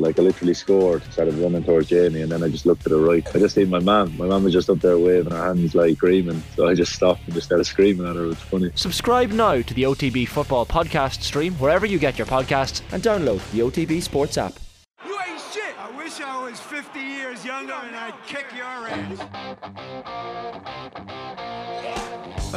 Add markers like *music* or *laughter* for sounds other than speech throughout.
like I literally scored, started running towards Jamie, and then I just looked to the right. I just seen my mum. My mum was just up there waving her hands like screaming. So I just stopped and just started screaming at her. It was funny. Subscribe now to the OTB Football Podcast stream wherever you get your podcasts and download the OTB Sports app. You ain't shit. I wish I was 50 years younger and I'd kick your ass.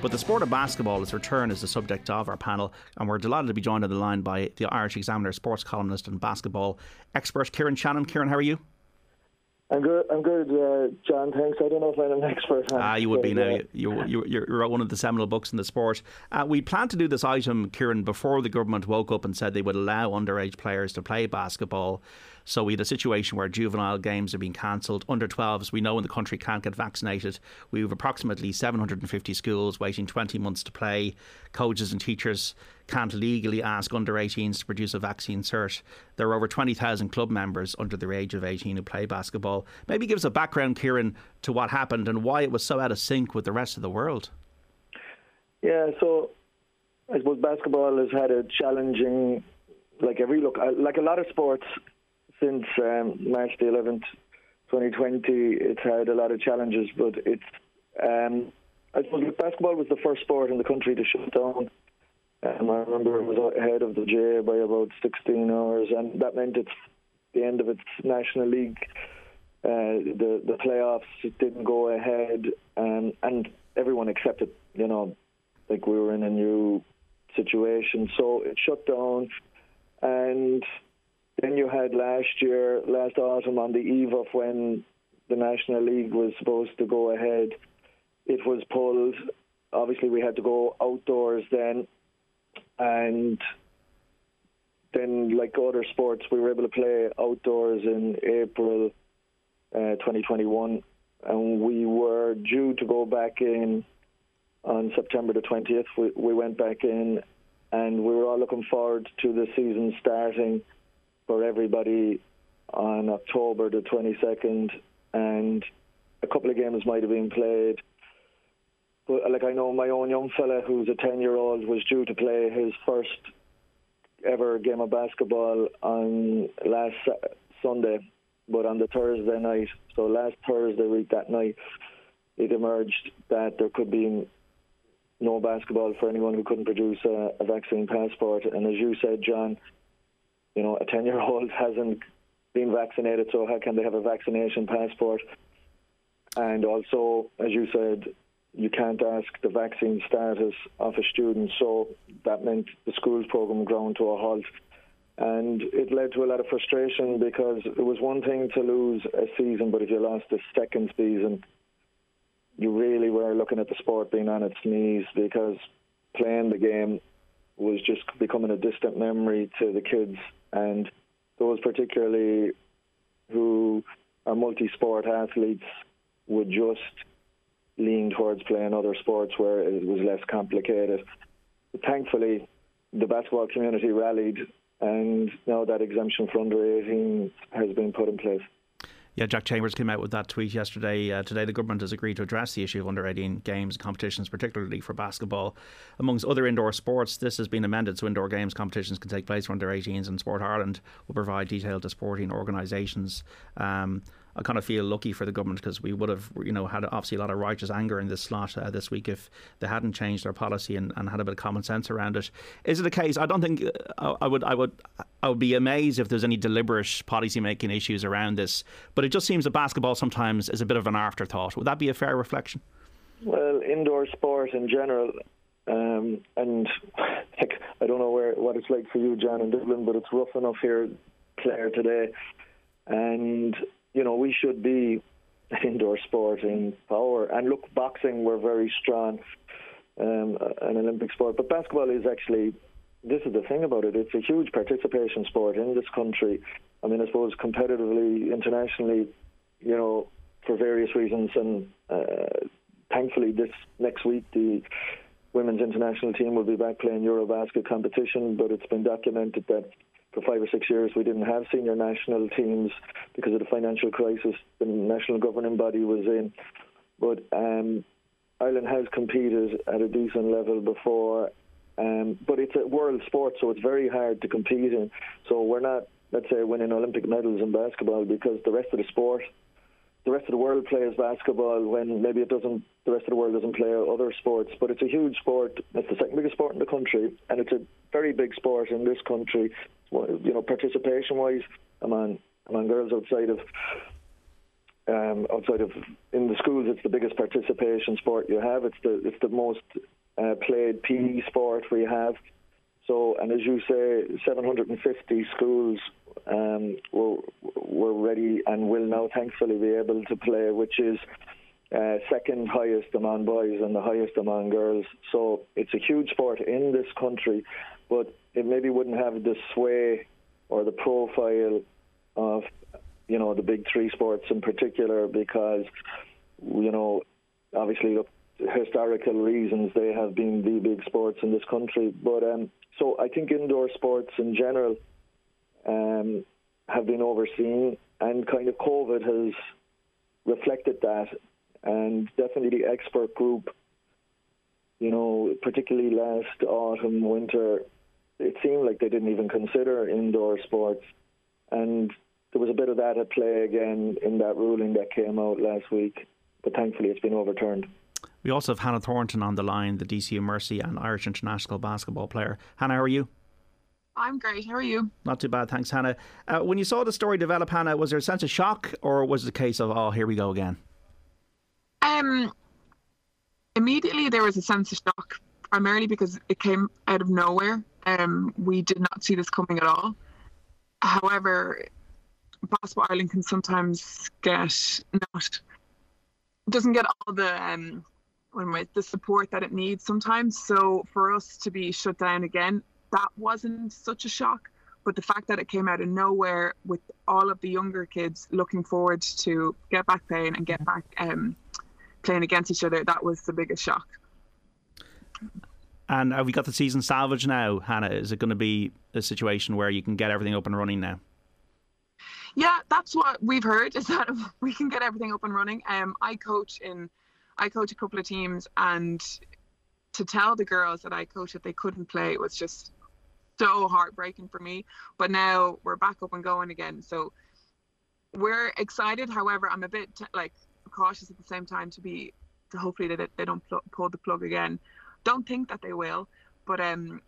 But the sport of basketball, its return, is the subject of our panel, and we're delighted to be joined on the line by the Irish Examiner sports columnist and basketball expert, Kieran Shannon. Kieran, how are you? I'm good. I'm good, uh, John. Thanks. I don't know if I'm an expert. Ah, you would be now. You, you, you wrote one of the seminal books in the sport. Uh, we planned to do this item, Kieran, before the government woke up and said they would allow underage players to play basketball. So we had a situation where juvenile games are being cancelled. Under 12s, we know in the country can't get vaccinated. We have approximately 750 schools waiting 20 months to play. Coaches and teachers can't legally ask under 18s to produce a vaccine cert. There are over 20,000 club members under the age of 18 who play basketball. Maybe give us a background, Kieran, to what happened and why it was so out of sync with the rest of the world. Yeah, so I suppose basketball has had a challenging, like every look, uh, like a lot of sports, since um, March the 11th, 2020, it's had a lot of challenges, but it's. Um, I suppose basketball was the first sport in the country to shut down. Um, I remember it was ahead of the J by about 16 hours, and that meant it's the end of its National League. Uh, the the playoffs didn't go ahead, um, and everyone accepted, you know, like we were in a new situation. So it shut down, and then you had last year, last autumn, on the eve of when the National League was supposed to go ahead, it was pulled. Obviously, we had to go outdoors then, and then, like other sports, we were able to play outdoors in April uh, 2021, and we were due to go back in on September the 20th. We, we went back in, and we were all looking forward to the season starting for everybody on October the 22nd, and a couple of games might have been played. But like I know, my own young fella, who's a 10 year old, was due to play his first ever game of basketball on last Sunday, but on the Thursday night. So last Thursday week that night, it emerged that there could be no basketball for anyone who couldn't produce a, a vaccine passport. And as you said, John, you know, a 10 year old *laughs* hasn't been vaccinated, so how can they have a vaccination passport? And also, as you said, you can't ask the vaccine status of a student, so that meant the schools program ground to a halt. And it led to a lot of frustration because it was one thing to lose a season, but if you lost a second season, you really were looking at the sport being on its knees because playing the game was just becoming a distant memory to the kids and those particularly who are multi-sport athletes would just lean towards playing other sports where it was less complicated. But thankfully, the basketball community rallied, and now that exemption for under 18 has been put in place. Yeah, Jack Chambers came out with that tweet yesterday. Uh, today, the government has agreed to address the issue of under 18 games and competitions, particularly for basketball. Amongst other indoor sports, this has been amended so indoor games competitions can take place for under 18s, and Sport Ireland will provide detail to sporting organisations. Um, I kind of feel lucky for the government because we would have, you know, had obviously a lot of righteous anger in this slot uh, this week if they hadn't changed their policy and, and, had a bit of common sense around it. Is it a case? I don't think uh, I would. I would. I would be amazed if there's any deliberate policy making issues around this. But it just seems that basketball sometimes is a bit of an afterthought. Would that be a fair reflection? Well, indoor sport in general, um, and *laughs* like, I don't know where what it's like for you, John, in Dublin, but it's rough enough here, Clare today, and you know, we should be *laughs* indoor sport in power. And look, boxing, we're very strong, um, an Olympic sport. But basketball is actually, this is the thing about it, it's a huge participation sport in this country. I mean, I suppose competitively, internationally, you know, for various reasons, and uh, thankfully, this next week the women's international team will be back playing Eurobasket competition. But it's been documented that for five or six years we didn't have senior national teams because of the financial crisis the national governing body was in. But um, Ireland has competed at a decent level before, um, but it's a world sport, so it's very hard to compete in. So we're not, let's say, winning Olympic medals in basketball because the rest of the sport, the rest of the world plays basketball when maybe it doesn't. The rest of the world doesn't play other sports, but it's a huge sport. It's the second biggest sport in the country, and it's a very big sport in this country. You know, participation-wise, among among girls outside of um, outside of in the schools, it's the biggest participation sport you have. It's the it's the most uh, played PE sport we have. So, and as you say, 750 schools um, were were ready and will now, thankfully, be able to play, which is uh, second highest among boys and the highest among girls. So it's a huge sport in this country, but it maybe wouldn't have the sway or the profile of you know the big three sports in particular because you know obviously look historical reasons they have been the big sports in this country. But um so I think indoor sports in general um have been overseen and kind of COVID has reflected that. And definitely the expert group you know particularly last autumn winter it seemed like they didn't even consider indoor sports and there was a bit of that at play again in that ruling that came out last week, but thankfully it's been overturned. We also have Hannah Thornton on the line, the DCU Mercy and Irish international basketball player. Hannah, how are you? I'm great. How are you? Not too bad, thanks, Hannah. Uh, when you saw the story develop, Hannah, was there a sense of shock, or was it a case of, oh, here we go again? Um, immediately there was a sense of shock, primarily because it came out of nowhere. Um, we did not see this coming at all. However, Basketball Ireland can sometimes get not doesn't get all the um the support that it needs sometimes. So for us to be shut down again, that wasn't such a shock. But the fact that it came out of nowhere with all of the younger kids looking forward to get back playing and get back um, playing against each other, that was the biggest shock. And have we got the season salvaged now, Hannah? Is it going to be a situation where you can get everything up and running now? Yeah, that's what we've heard is that *laughs* we can get everything up and running. Um, I coach in, I coach a couple of teams, and to tell the girls that I coach that they couldn't play was just so heartbreaking for me. But now we're back up and going again, so we're excited. However, I'm a bit like cautious at the same time to be to hopefully that they don't pl- pull the plug again. Don't think that they will, but um,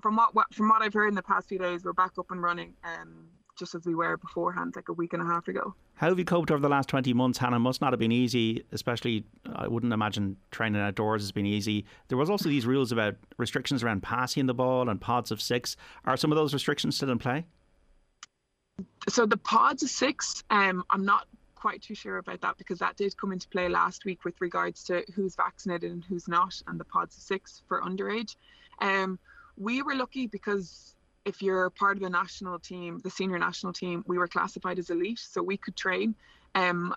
from what, what from what I've heard in the past few days, we're back up and running. Um, just as we were beforehand, like a week and a half ago. How have you coped over the last 20 months, Hannah? Must not have been easy, especially, I wouldn't imagine training outdoors has been easy. There was also these rules about restrictions around passing the ball and pods of six. Are some of those restrictions still in play? So the pods of six, um, I'm not quite too sure about that because that did come into play last week with regards to who's vaccinated and who's not, and the pods of six for underage. Um, we were lucky because if you're part of the national team, the senior national team, we were classified as elite, so we could train. Um,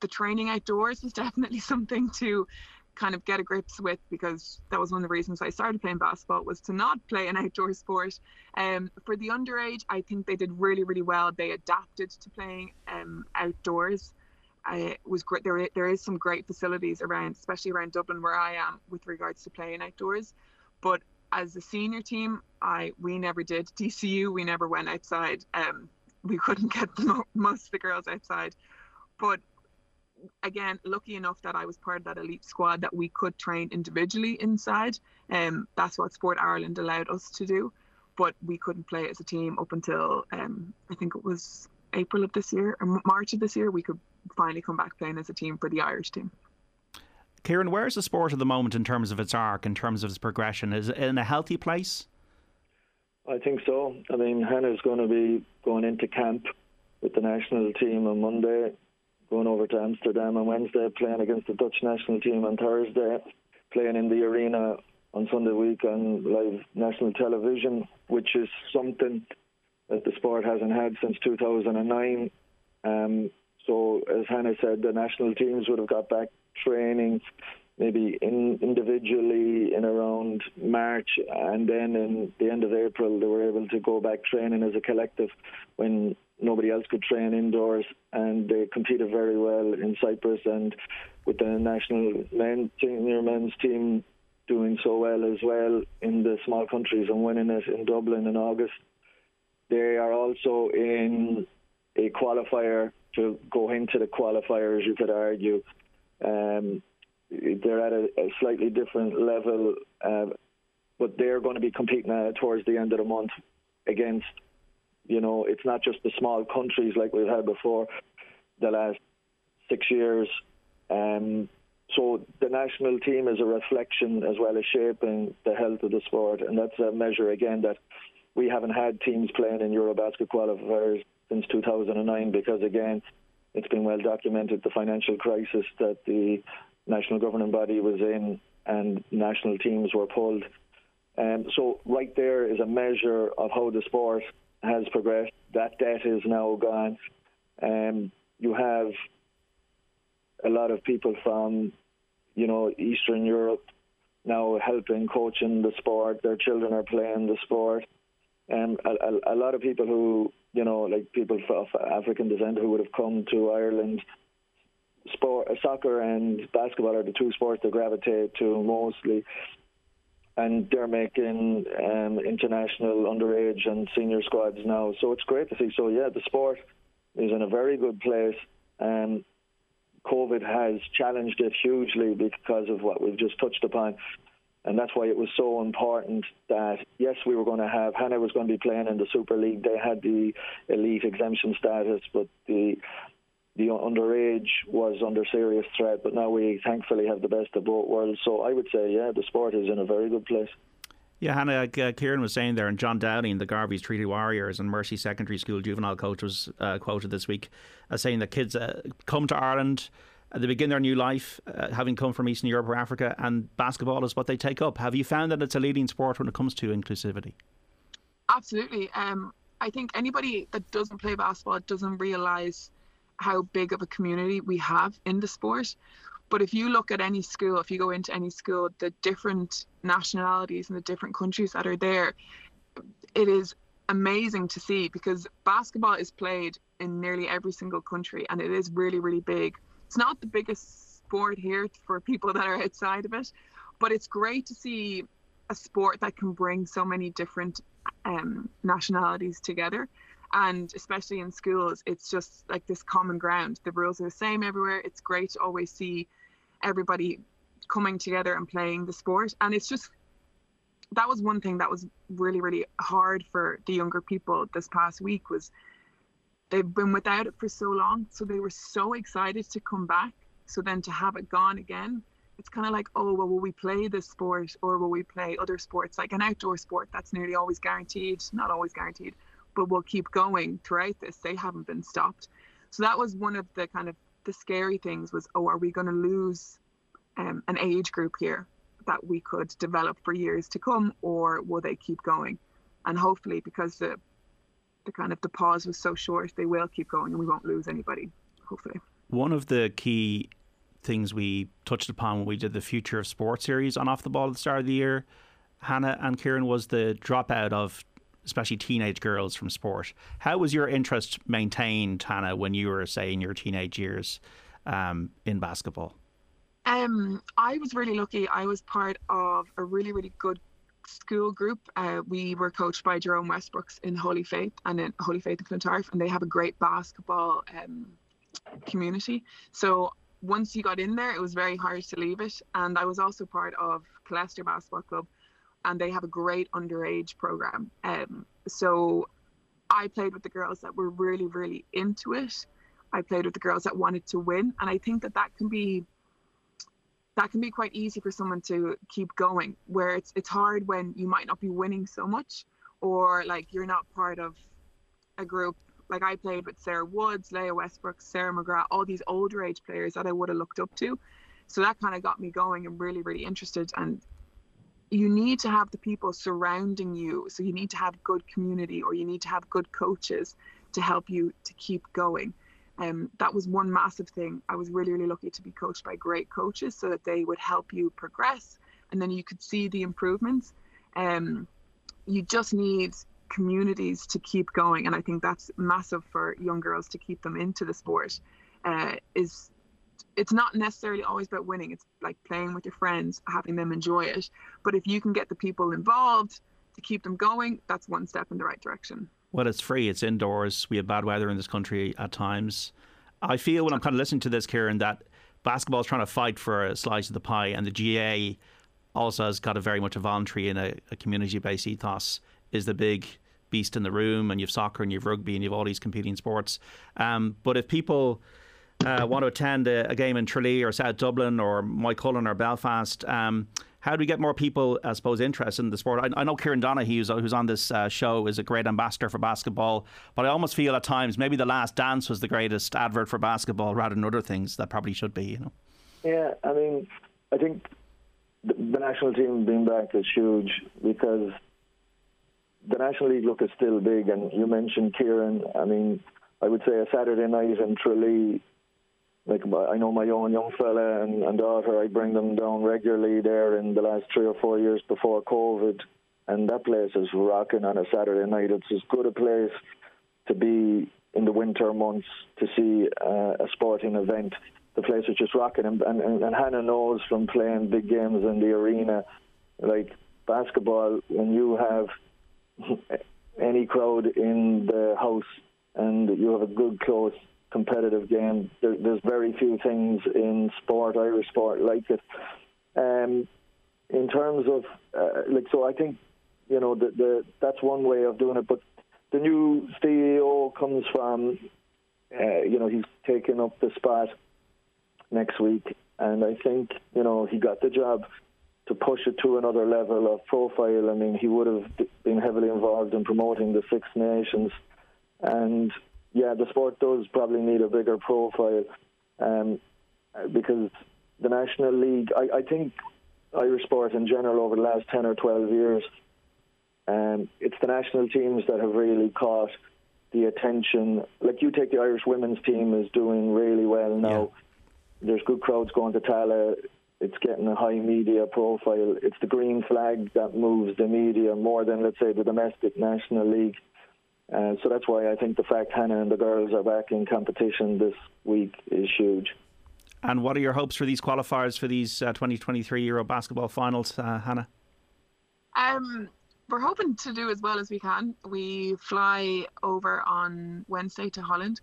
the training outdoors was *laughs* definitely something to kind of get a grips with because that was one of the reasons I started playing basketball was to not play an outdoor sport. Um, for the underage, I think they did really, really well. They adapted to playing um, outdoors. I was great. There, there is some great facilities around, especially around Dublin where I am, with regards to playing outdoors. But as a senior team, I we never did *laughs* DCU. We never went outside. Um, we couldn't get the, most of the girls outside, but again, lucky enough that I was part of that elite squad that we could train individually inside. Um, that's what Sport Ireland allowed us to do, but we couldn't play as a team up until um, I think it was April of this year or March of this year. We could finally come back playing as a team for the Irish team. Kieran, where's the sport at the moment in terms of its arc, in terms of its progression? Is it in a healthy place? I think so. I mean, Hannah's going to be going into camp with the national team on Monday, going over to Amsterdam on Wednesday, playing against the Dutch national team on Thursday, playing in the arena on Sunday week on live national television, which is something that the sport hasn't had since 2009. Um, so, as Hannah said, the national teams would have got back training maybe in, individually in around March, and then in the end of April they were able to go back training as a collective when nobody else could train indoors, and they competed very well in Cyprus and with the national men senior men's team doing so well as well in the small countries and winning it in Dublin in August. They are also in a qualifier to go into the qualifiers, you could argue. Um, they're at a, a, slightly different level, uh, but they're going to be competing uh, towards the end of the month against, you know, it's not just the small countries like we've had before the last six years. Um, so the national team is a reflection as well as shaping the health of the sport, and that's a measure again that we haven't had teams playing in Eurobasket qualifiers since 2009 because again, it's been well documented the financial crisis that the national governing body was in and national teams were pulled. Um, so right there is a measure of how the sport has progressed. That debt is now gone. Um, you have a lot of people from, you know, Eastern Europe now helping coaching the sport. Their children are playing the sport. And um, a, a, a lot of people who, you know, like people of African descent who would have come to Ireland sport, soccer and basketball are the two sports they gravitate to mostly, and they're making um, international underage and senior squads now. So it's great to see. So yeah, the sport is in a very good place. and COVID has challenged it hugely because of what we've just touched upon. And that's why it was so important that, yes, we were going to have, Hannah was going to be playing in the Super League. They had the elite exemption status, but the the underage was under serious threat, but now we thankfully have the best of both worlds. So I would say, yeah, the sport is in a very good place. Yeah, Hannah, uh, Kieran was saying there, and John Downing, the Garvey's Tralee Warriors and Mercy Secondary School juvenile coach, was uh, quoted this week as saying that kids uh, come to Ireland, uh, they begin their new life uh, having come from Eastern Europe or Africa, and basketball is what they take up. Have you found that it's a leading sport when it comes to inclusivity? Absolutely. Um, I think anybody that doesn't play basketball doesn't realise how big of a community we have in the sport. But if you look at any school, if you go into any school, the different nationalities and the different countries that are there, it is amazing to see because basketball is played in nearly every single country and it is really, really big. It's not the biggest sport here for people that are outside of it, but it's great to see a sport that can bring so many different um, nationalities together and especially in schools it's just like this common ground. The rules are the same everywhere. It's great to always see everybody coming together and playing the sport. And it's just that was one thing that was really really hard for the younger people this past week was they've been without it for so long. So they were so excited to come back. So then to have it gone again it's kind of like oh well will we play this sport or will we play other sports? Like an outdoor sport that's nearly always guaranteed not always guaranteed but we'll keep going throughout this. They haven't been stopped. So that was one of the kind of the scary things was, oh, are we going to lose um, an age group here that we could develop for years to come, or will they keep going? And hopefully, because the the kind of the pause was so short, they will keep going, and we won't lose anybody. Hopefully. One of the key things we touched upon when we did the Future of Sport series on Off the Ball at the start of the year, Hannah and Kieran, was the dropout of especially teenage girls from sport. How was your interest maintained, Hannah, when you were, say, in your teenage years um, in basketball? Um, I was really lucky. I was part of a really, really good school group. Uh, we were coached by Jerome Westbrooks in Holy Faith and in Holy Faith in Clontarf, and they have a great basketball um, community. So once you got in there, it was very hard to leave it. And I was also part of Killester Basketball Club, and they have a great underage program. Um, so I played with the girls that were really, really into it. I played with the girls that wanted to win, and I think that that can be that can be quite easy for someone to keep going. Where it's it's hard when you might not be winning so much, or like you're not part of a group. Like I played with Sarah Woods, Leah Westbrook, Sarah McGrath, all these older age players that I would have looked up to. So that kind of got me going and really, really interested. And you need to have the people surrounding you. So you need to have good community or you need to have good coaches to help you to keep going. Um, that was one massive thing. I was really, really lucky to be coached by great coaches so that they would help you progress and then you could see the improvements. Um, you just need communities to keep going. And I think that's massive for young girls to keep them into the sport. Uh, is it's not necessarily always about winning. It's like playing with your friends, having them enjoy it. But if you can get the people involved to keep them going, that's one step in the right direction. Well, it's free. It's indoors. We have bad weather in this country at times. I feel when I'm kind of listening to this, Kieran, that basketball is trying to fight for a slice of the pie, and the GAA also has got a very much a voluntary and a, a community-based ethos. Is the big beast in the room, and you've soccer and you've rugby and you've all these competing sports. Um, but if people uh, want to attend a, a, game in Tralee or South Dublin or Moycullen or Belfast, um, how do we get more people, I suppose, interested in the sport? I, I know Kieran Donaghy, who's, who's on this uh, show, is a great ambassador for basketball, but I almost feel at times maybe The Last Dance was the greatest advert for basketball rather than other things that probably should be, you know? Yeah, I mean, I think the, the national team being back is huge because the National League look is still big, and you mentioned Kieran. I mean, I would say a Saturday night in Tralee like I know my own young fella and, and daughter, I bring them down regularly there in the last three or four years before COVID, and that place is rocking on a Saturday night. It's as good a place to be in the winter months to see uh, a sporting event. The place is just rocking, and, and, and Hannah knows from playing big games in the arena, like basketball, when you have *laughs* any crowd in the house and you have a good close competitive game. There, there's very few things in sport, Irish sport, like it. Um, in terms of uh, like, so I think you know the, the that's one way of doing it. But the new CEO comes from, uh, you know, he's taking up the spot next week, and I think you know he got the job to push it to another level of profile. I mean, he would have been heavily involved in promoting the Six Nations, and yeah, the sport does probably need a bigger profile um, because the National League, I, I, think Irish sport in general over the last 10 or 12 years, um, it's the national teams that have really caught the attention. Like you take the Irish women's team is doing really well now. Yeah. There's good crowds going to Tallaght. It's getting a high media profile. It's the green flag that moves the media more than, let's say, the domestic National League. Uh, so that's why I think the fact Hannah and the girls are back in competition this week is huge. And what are your hopes for these qualifiers for these uh, 2023 Euro basketball finals, uh, Hannah? Um, we're hoping to do as well as we can. We fly over on Wednesday to Holland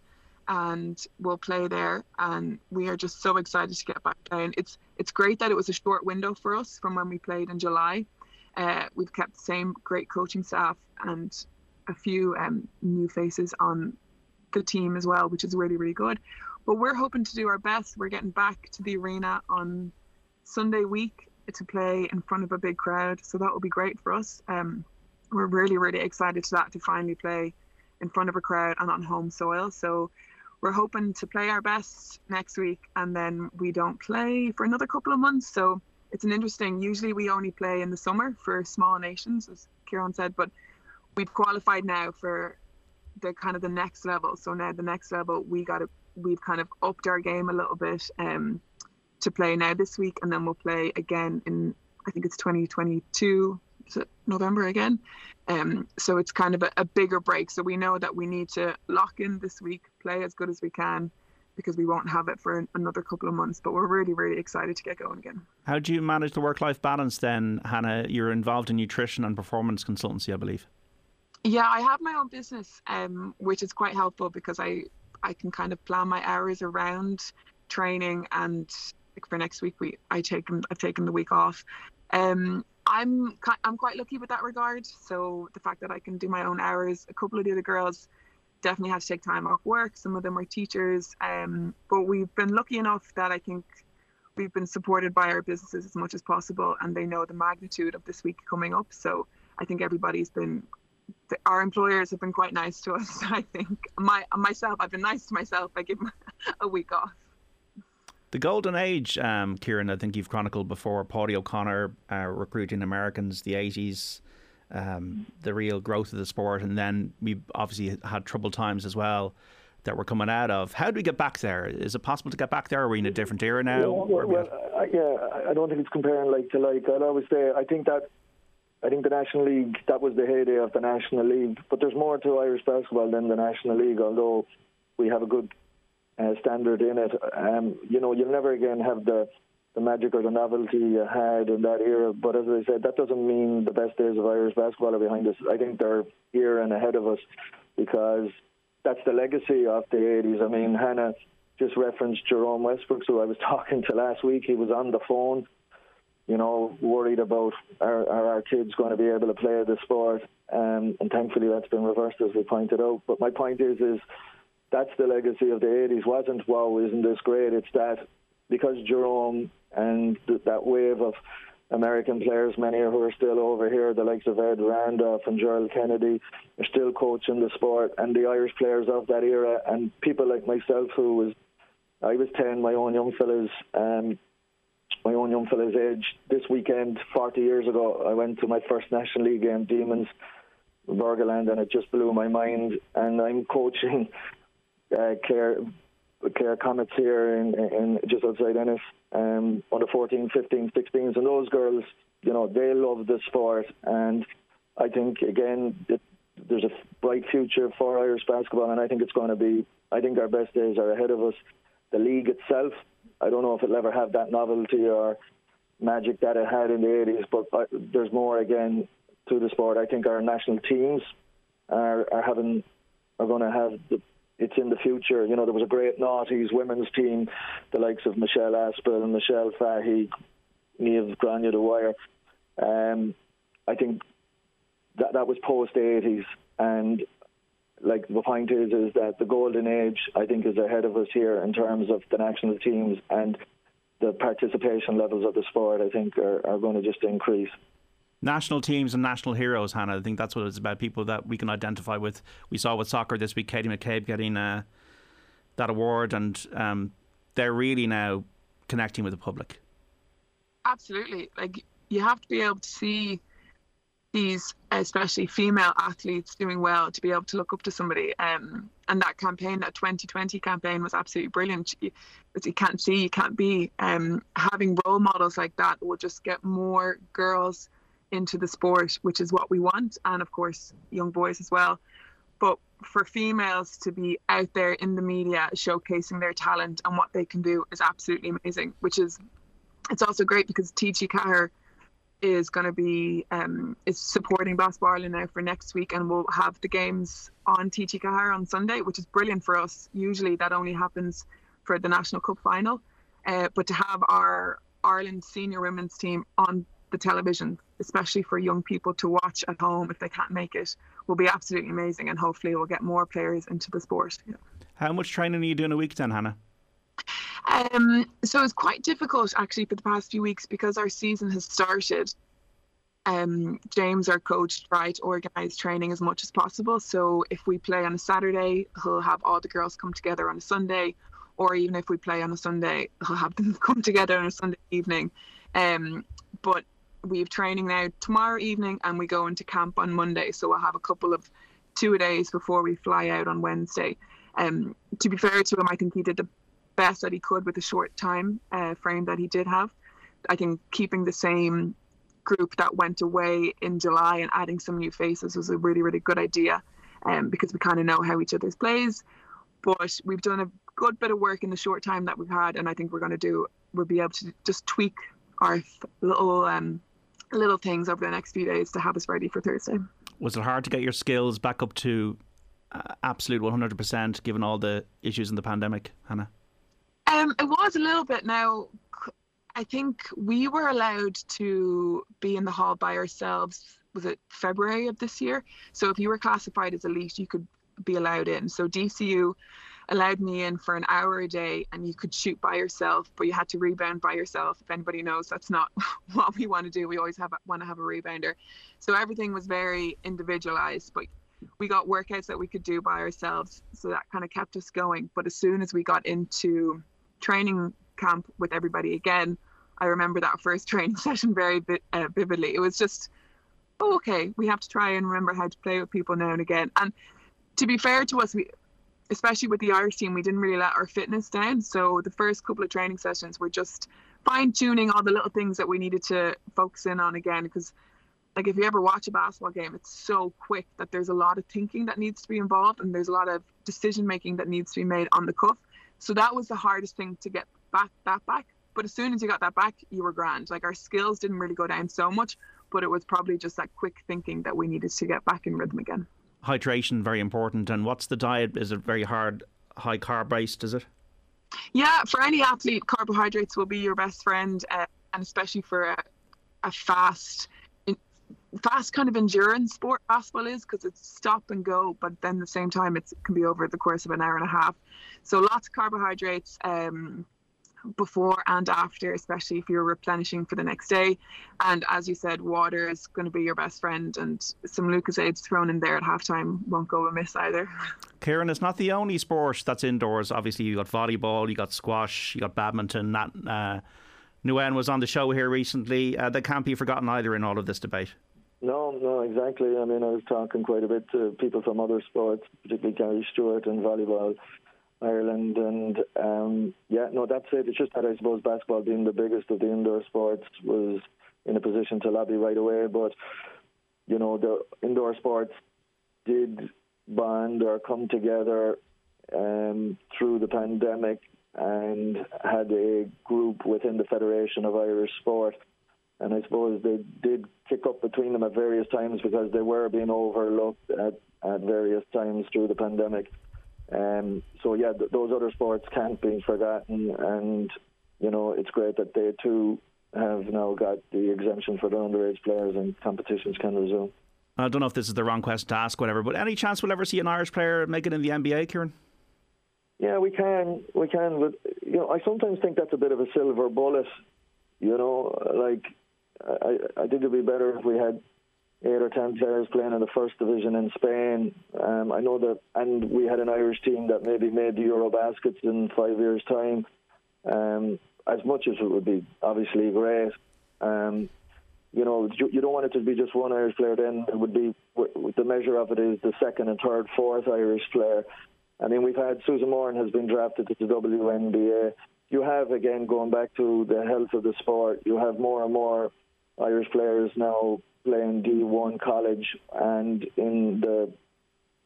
and we'll play there and we are just so excited to get back playing. It's it's great that it was a short window for us from when we played in July. Uh, we've kept the same great coaching staff and a few um, new faces on the team as well, which is really, really good. But we're hoping to do our best. We're getting back to the arena on Sunday week to play in front of a big crowd. So that will be great for us. Um, we're really, really excited to that to finally play in front of a crowd and on home soil. So we're hoping to play our best next week and then we don't play for another couple of months. So it's an interesting, usually we only play in the summer for small nations, as Kieran said, but we've qualified now for the kind of the next level. So now the next level, we got to we've kind of upped our game a little bit um, to play now this week, and then we'll play again in I think it's 2022 November again. Um, so it's kind of a, a bigger break. So we know that we need to lock in this week, play as good as we can, because we won't have it for another couple of months. But we're really, really excited to get going again. How do you manage the work life balance then, Hannah? You're involved in nutrition and performance consultancy, I believe. Yeah, I have my own business, um, which is quite helpful because I I can kind of plan my hours around training and like for next week we I taken I've taken the week off. Um, I'm I'm quite lucky with that regard. So the fact that I can do my own hours. A couple of the other girls definitely have to take time off work. Some of them are teachers. Um, but we've been lucky enough that I think we've been supported by our businesses as much as possible, and they know the magnitude of this week coming up. So I think everybody's been our employers have been quite nice to us. *laughs* I think my myself, I've been nice to myself. I give *laughs* a week off. The golden age, um, Kieran, I think you've chronicled before. Paddy O'Connor uh, recruiting Americans, the 80s, um, the real growth of the sport, and then we obviously had troubled times as well that we're coming out of. How do we get back there? Is it possible to get back there? Are we in a different era now? Well, well, I, yeah, I don't think it's comparing like to like. I'd always say I think that I think the National League that was the heyday of the National League, but there's more to Irish basketball than the National League. Although we have a good uh, standard in it, um, you know, you'll never again have the the magic or the novelty you had in that era. But as I said, that doesn't mean the best days of Irish basketball are behind us. I think they're here and ahead of us because that's the legacy of the 80s. I mean, Hannah just referenced Jerome Westbrook, who I was *laughs* talking to last week. He was on the phone, you know, worried about are, are our kids going to be able to play the sport. Um, and thankfully, that's been reversed, as we pointed out. But my point is, is that's the legacy of the 80s. Wasn't wow, isn't this great? It's that because Jerome and th- that wave of American players, many who are still over here, the likes of Ed Randolph and Gerald Kennedy, are still coaching the sport, and the Irish players of that era, and people like myself who was, I was 10, my own young fellas, um, my own young fella's age. This weekend, 40 years ago, I went to my first National League game, Demons, Bergaland, and it just blew my mind. And I'm coaching uh, Clare, Clare Comets here in, in just outside Ennis um, under 14, 15, 16s, and those girls, you know, they love the sport, and I think again it, there's a bright future for Irish basketball, and I think it's going to be. I think our best days are ahead of us. The league itself, I don't know if it'll ever have that novelty or magic that it had in the 80s, but uh, there's more again to the sport. I think our national teams are, are having are going to have the it's in the future. You know, there was a great noughties women's team, the likes of Michelle Aspel and Michelle Fahy, Niamh Grania Dwyer. Um, I think that that was post eighties, and like the point is, is that the golden age I think is ahead of us here in terms of the national teams and the participation levels of the sport. I think are, are going to just increase national teams and national heroes, Hannah. I think that's what it's about. People that we can identify with. We saw with soccer this week, Katie McCabe getting uh, that award, and um, they're really now connecting with the public. Absolutely, like you have to be able to see these, especially female athletes, doing well to be able to look up to somebody. Um, and that campaign, that 2020 campaign, was absolutely brilliant. You, you can't see, you can't be. Um, having role models like that will just get more girls into the sport, which is what we want, and of course, young boys as well. But for females to be out there in the media showcasing their talent and what they can do is absolutely amazing, which is it's also great because TG Ceathair is going to be um, is supporting Basketball Ireland now for next week, and we'll have the games on TG Ceathair on Sunday, which is brilliant for us. Usually that only happens for the National Cup final, uh, but to have our Ireland senior women's team on the television, especially for young people to watch at home if they can't make it, will be absolutely amazing. And hopefully, we'll get more players into the sport. Yeah. How much training are you doing a week then, Hannah? Um, so it's quite difficult actually for the past few weeks because our season has started. Um, James, our coach, try to organise training as much as possible. So if we play on a Saturday, he'll have all the girls come together on a Sunday, or even if we play on a Sunday, he'll have them *laughs* come together on a Sunday evening. Um, but we have training now tomorrow evening and we go into camp on Monday. So we'll have a couple of two days before we fly out on Wednesday. Um, to be fair to him, I think he did the best that he could with the short time uh, frame that he did have. I think keeping the same group that went away in July and adding some new faces was a really, really good idea um, because we kind of know how each other's plays. But we've done a good bit of work in the short time that we've had, and I think we're going to do, we'll be able to just tweak our little um, little things over the next few days to have us ready for Thursday. Was it hard to get your skills back up to uh, absolute 100% given all the issues in the pandemic, Hannah? Um, it was a little bit. Now, I think we were allowed to be in the hall by ourselves. Was it February of this year? So if you were classified as elite, you could be allowed in. So DCU allowed me in for an hour a day and you could shoot by yourself but you had to rebound by yourself if anybody knows that's not *laughs* what we want to do we always have want to have a rebounder so everything was very individualized but we got workouts that we could do by ourselves so that kind of kept us going but as soon as we got into training camp with everybody again. I remember that first *laughs* training session very uh, vividly. It was just, oh, okay, we have to try and remember how to play with people now and again. And to be fair to us, we, especially with the Irish team, we didn't really let our fitness down. So the first couple of training sessions were just fine tuning all the little things that we needed to focus in on again. Because, like, if you ever watch a basketball game, it's so quick that there's a lot of thinking that needs to be involved and there's a lot of decision making that needs to be made on the cuff. So that was the hardest thing to get back that back. But as soon as you got that back, you were grand. Like our skills didn't really go down so much, but it was probably just that quick thinking that we needed to get back in rhythm again. Hydration very important. And what's the diet? Is it very hard, high carb based? Is it? Yeah, for any athlete, carbohydrates will be your best friend, uh, and especially for a, a fast fast kind of endurance sport basketball is because it's stop and go, but then at the same time it can be over the course of an hour and a half. So lots of carbohydrates um, before and after, especially if you're replenishing for the next day. And as you said, water is going to be your best friend, and some Lucozades thrown in there at halftime won't go amiss either. *laughs* Kieran, it's not the only sport that's indoors. Obviously, you got volleyball, you got squash, you got badminton. That uh, Nguyen was on the show here recently. Uh, that can't be forgotten either in all of this debate. No, no, exactly. I mean, I was talking quite a bit to people from other sports, particularly Gary Stewart and volleyball, Ireland, and um, yeah, no, that's it. It's just that I suppose basketball, being the biggest of the indoor sports, was in a position to lobby right away. But you know, the indoor sports did bond or come together um, through the pandemic and had a group within the Federation of Irish Sport and I suppose they did kick up between them at various times because they were being overlooked at, at various times through the pandemic. Um, so yeah, th- those other sports can't be forgotten, and you know it's great that they too have now got the exemption for the underage players and competitions can resume. I don't know if this is the wrong question to ask, whatever, but any chance we'll ever see an Irish player make it in the NBA, Kieran? Yeah, we can, we can, but you know, I sometimes think that's a bit of a silver bullet. You know, like I, I think it'd be better if we had eight or ten players playing in the first division in Spain. Um, I know that, and we had an Irish team that maybe made the Euro baskets in five years' time. Um, as much as it would be obviously great, um, you know, you, you don't want it to be just one Irish player. Then it would be the measure of it is the second and third, fourth Irish player. I mean, we've had Susan Moran has been drafted to the WNBA. You have again going back to the health of the sport. You have more and more Irish players now playing D1 college and in the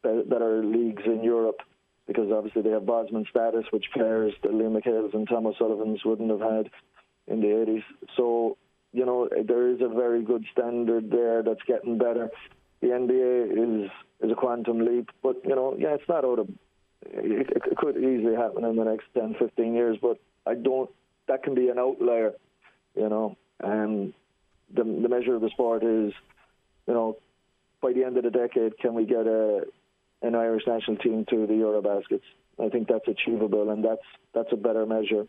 better leagues in Europe because obviously they have Bosman status, which players, the Liam McHale's and Tom O'Sullivan's wouldn't have had in the 80s. So, you know, there is a very good standard there that's getting better. The NBA is is a quantum leap, but, you know, yeah, it's not out of. It, it could easily happen in the next 10, 15 years, but I don't. That can be an outlier, you know. And the, the measure of the sport is, you know, by the end of the decade, can we get a an Irish national team to the Eurobaskets? I think that's achievable, and that's that's a better measure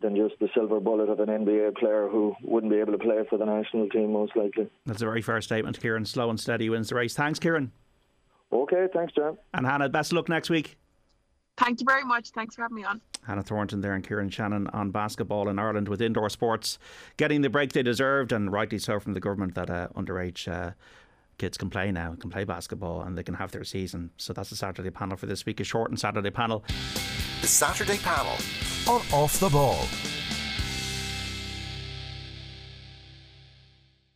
than just the silver bullet of an NBA player who wouldn't be able to play for the national team, most likely. That's a very fair statement, Kieran. Slow and steady wins the race. Thanks, Kieran. Okay, thanks, John. And Hannah, best of luck next week. Thank you very much. Thanks for having me on. Hannah Thornton there and Kieran Shannon on basketball in Ireland with indoor sports getting the break they deserved and rightly so from the government that uh, underage uh, kids can play now, can play basketball and they can have their season. So that's the Saturday panel for this week, a shortened Saturday panel. The Saturday panel on Off the Ball.